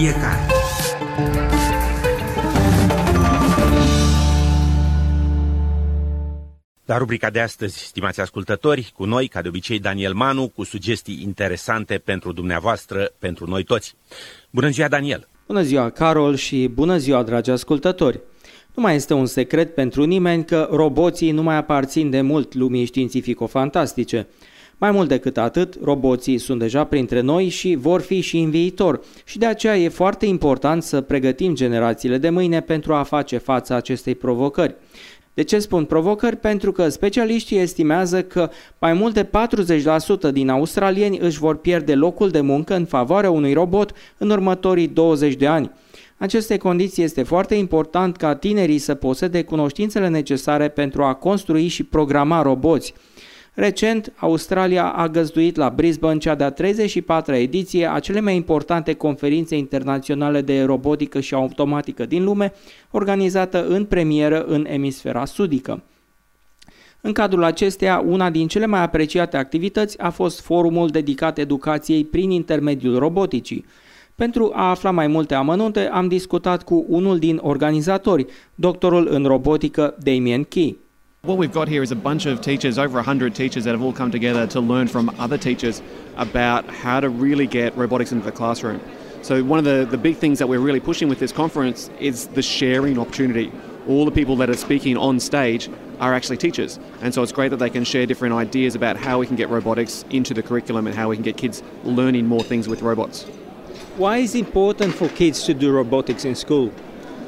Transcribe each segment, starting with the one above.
fiecare. La rubrica de astăzi, stimați ascultători, cu noi, ca de obicei, Daniel Manu, cu sugestii interesante pentru dumneavoastră, pentru noi toți. Bună ziua, Daniel! Bună ziua, Carol, și bună ziua, dragi ascultători! Nu mai este un secret pentru nimeni că roboții nu mai aparțin de mult lumii științifico-fantastice. Mai mult decât atât, roboții sunt deja printre noi și vor fi și în viitor și de aceea e foarte important să pregătim generațiile de mâine pentru a face față acestei provocări. De ce spun provocări? Pentru că specialiștii estimează că mai mult de 40% din australieni își vor pierde locul de muncă în favoarea unui robot în următorii 20 de ani. Aceste condiții este foarte important ca tinerii să posede cunoștințele necesare pentru a construi și programa roboți. Recent, Australia a găzduit la Brisbane cea de-a 34-a ediție a cele mai importante conferințe internaționale de robotică și automatică din lume, organizată în premieră în emisfera sudică. În cadrul acesteia, una din cele mai apreciate activități a fost forumul dedicat educației prin intermediul roboticii. Pentru a afla mai multe amănunte, am discutat cu unul din organizatori, doctorul în robotică Damien Key. What we've got here is a bunch of teachers, over 100 teachers that have all come together to learn from other teachers about how to really get robotics into the classroom. So, one of the, the big things that we're really pushing with this conference is the sharing opportunity. All the people that are speaking on stage are actually teachers. And so it's great that they can share different ideas about how we can get robotics into the curriculum and how we can get kids learning more things with robots. Why is it important for kids to do robotics in school?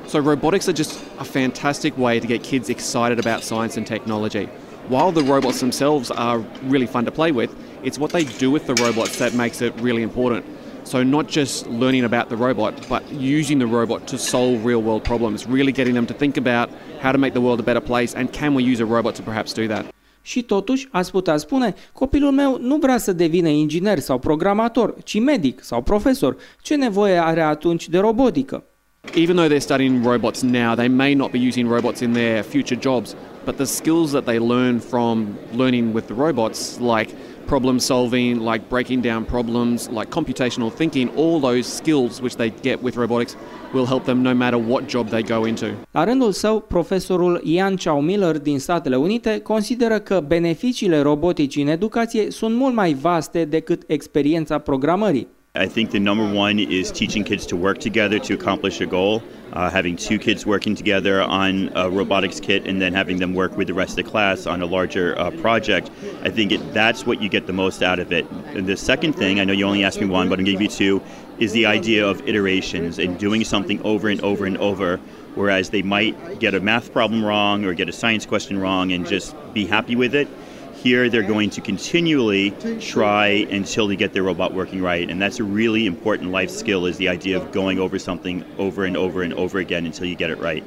So, robotics are just a fantastic way to get kids excited about science and technology. While the robots themselves are really fun to play with, it's what they do with the robots that makes it really important. So, not just learning about the robot, but using the robot to solve real world problems, really getting them to think about how to make the world a better place and can we use a robot to perhaps do that. Și totuși, ați putea spune, copilul meu nu vrea să devină inginer sau programator, ci medic sau profesor. Ce nevoie are atunci de robotică? Even though they're studying robots now, they may not be using robots in their future jobs, but the skills that they learn from learning with the robots, like problem solving, like breaking down problems, like computational thinking, all those skills which they get with robotics will help them no matter what job they go into. La rândul său, profesorul Ian Chow Miller din Statele Unite consideră că beneficiile roboticii în educație sunt mult mai vaste decât experiența programării. I think the number one is teaching kids to work together to accomplish a goal. Uh, having two kids working together on a robotics kit and then having them work with the rest of the class on a larger uh, project, I think it, that's what you get the most out of it. And the second thing, I know you only asked me one, but I'm going to give you two, is the idea of iterations and doing something over and over and over. Whereas they might get a math problem wrong or get a science question wrong and just be happy with it Here, they're going to continually try until they get their robot working right, and that's a really important life skill. Is the idea of going over something over and over and over again until you get it right.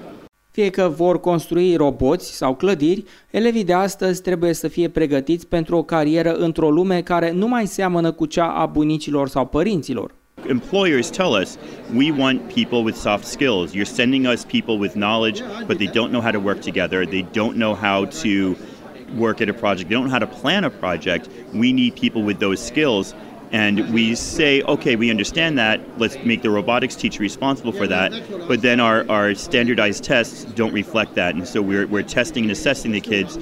Fie că vor construi roboți sau clădiri, elevii de astăzi trebuie să fie pregătiți pentru o carieră într-o lume care nu mai seamănă cu cea a bunicilor sau părinților. employers tell us we want people with soft skills. You're sending us people with knowledge, but they don't know how to work together. They don't know how to work at a project, they don't know how to plan a project. We need people with those skills. And we say, okay, we understand that. Let's make the robotics teacher responsible for that. But then our, our standardized tests don't reflect that. And so we're, we're testing and assessing the kids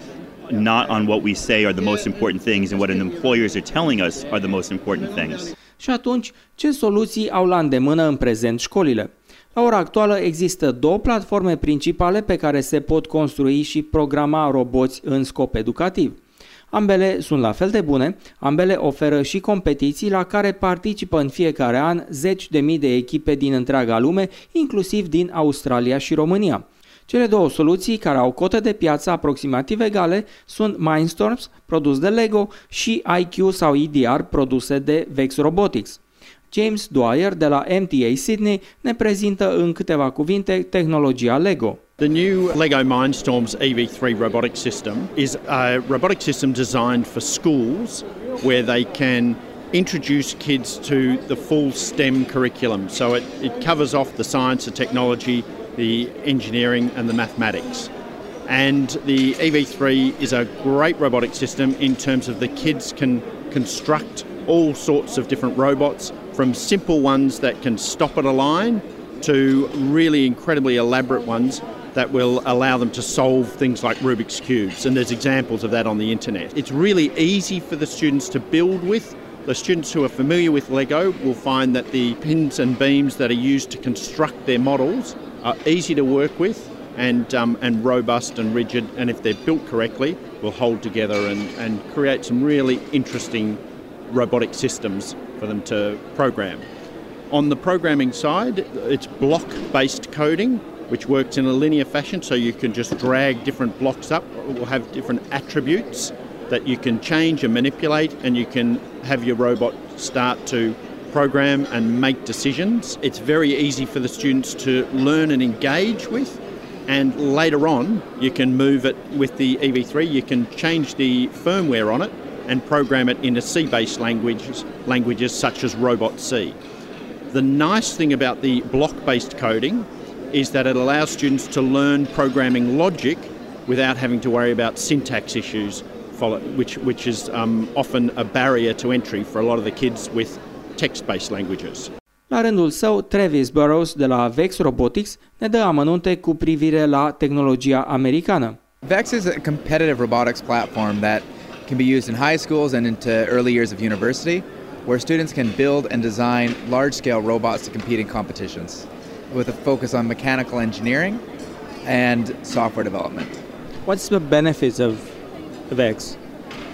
not on what we say are the most important things and what employers are telling us are the most important things. Și atunci, ce soluții au la îndemână în prezent școlile? La ora actuală există două platforme principale pe care se pot construi și programa roboți în scop educativ. Ambele sunt la fel de bune, ambele oferă și competiții la care participă în fiecare an zeci de mii de echipe din întreaga lume, inclusiv din Australia și România. Cele două soluții care au cote de piață aproximativ egale sunt Mindstorms, produs de Lego, și IQ sau EDR, produse de Vex Robotics. James Dwyer de la MTA Sydney ne prezintă în câteva cuvinte tehnologia Lego. The new LEGO Mindstorms EV3 robotic system is a robotic system designed for schools where they can introduce kids to the full STEM curriculum. So it, it covers off the science, the technology, the engineering, and the mathematics. And the EV3 is a great robotic system in terms of the kids can construct all sorts of different robots from simple ones that can stop at a line to really incredibly elaborate ones that will allow them to solve things like Rubik's Cubes. And there's examples of that on the internet. It's really easy for the students to build with. The students who are familiar with Lego will find that the pins and beams that are used to construct their models are easy to work with and, um, and robust and rigid, and if they're built correctly, will hold together and, and create some really interesting robotic systems for them to program. On the programming side, it's block based coding, which works in a linear fashion, so you can just drag different blocks up it will have different attributes that you can change and manipulate, and you can have your robot start to program and make decisions. It's very easy for the students to learn and engage with. And later on, you can move it with the EV3, you can change the firmware on it and program it into C based languages, languages such as Robot C. The nice thing about the block based coding is that it allows students to learn programming logic without having to worry about syntax issues, which, which is um, often a barrier to entry for a lot of the kids with text-based languages. La rândul său, Travis Burrows de la Vex Robotics ne dă amănunte cu privire la tehnologia americană. Vex is a competitive robotics platform that can be used in high schools and into early years of university, where students can build and design large-scale robots to compete in competitions, with a focus on mechanical engineering and software development. What's the benefits of Vex?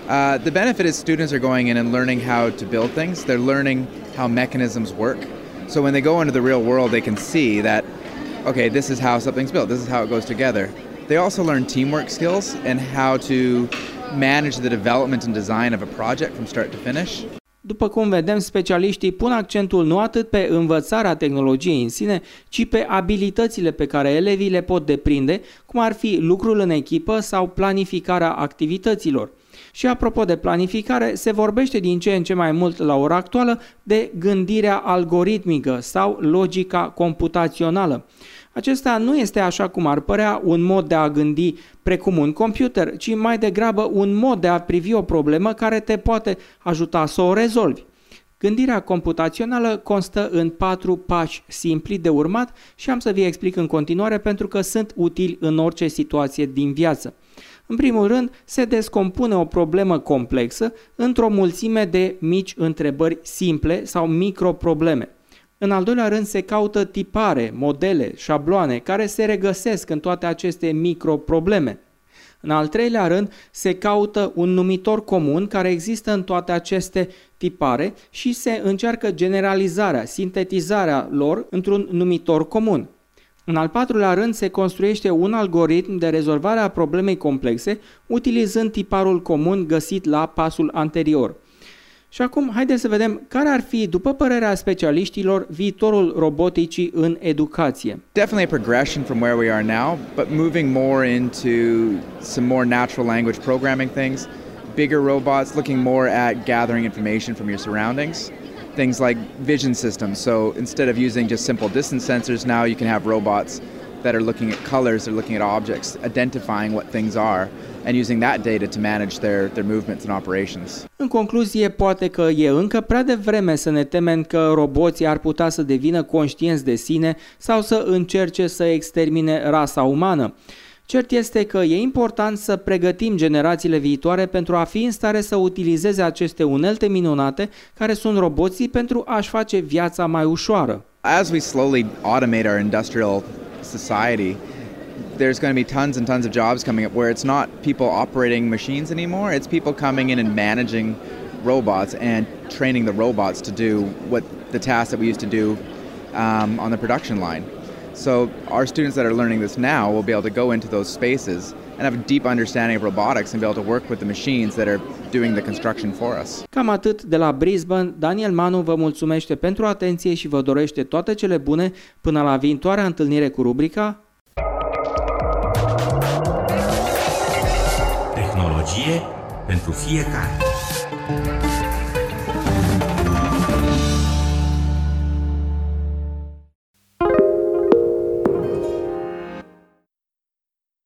Uh, the benefit is students are going in and learning how to build things. They're learning how mechanisms work. So when they go into the real world, they can see that, okay, this is how something's built, this is how it goes together. They also learn teamwork skills and how to manage the development and design of a project from start to finish. După cum vedem, specialiștii pun accentul nu atât pe învățarea tehnologiei în sine, ci pe abilitățile pe care elevii le pot deprinde, cum ar fi lucrul în echipă sau planificarea activităților. Și apropo de planificare, se vorbește din ce în ce mai mult la ora actuală de gândirea algoritmică sau logica computațională. Acesta nu este așa cum ar părea un mod de a gândi precum un computer, ci mai degrabă un mod de a privi o problemă care te poate ajuta să o rezolvi. Gândirea computațională constă în patru pași simpli de urmat și am să vi explic în continuare pentru că sunt utili în orice situație din viață. În primul rând, se descompune o problemă complexă într-o mulțime de mici întrebări simple sau microprobleme. În al doilea rând, se caută tipare, modele, șabloane care se regăsesc în toate aceste microprobleme. În al treilea rând, se caută un numitor comun care există în toate aceste tipare și se încearcă generalizarea, sintetizarea lor într-un numitor comun. În al patrulea rând, se construiește un algoritm de rezolvare a problemei complexe utilizând tiparul comun găsit la pasul anterior. Și acum, haideți să vedem care ar fi, după părerea specialiștilor, viitorul roboticii în educație. Definitely a progression from where we are now, but moving more into some more natural language programming things, bigger robots, looking more at gathering information from your surroundings. things like vision systems. So instead of using just simple distance sensors, now you can have robots that are looking at colors, they're looking at objects, identifying what things are, and using that data to manage their, their movements and operations. În concluzie, poate că e încă prea devreme să ne temem că roboții ar putea să devină conștienți de sine sau să încerce să extermine rasa umană. Cert este că e important să pregătim generațiile viitoare pentru a fi în stare să utilizeze aceste unelte minunate care sunt roboții pentru a-și face viața mai ușoară. As we slowly automate our industrial society, there's going to be tons and tons of jobs coming up where it's not people operating machines anymore, it's people coming in and managing robots and training the robots to do what the tasks that we used to do um, on the production line. So our students that are learning this now will be able to go into those spaces and have a deep understanding of robotics and be able to work with the machines that are doing the construction for us. Cam atât de la Brisbane, Daniel Manu vă mulțumește pentru atenție și vă dorește toate cele bune până la viitoarea întâlnire cu rubrica Tehnologie pentru fiecare.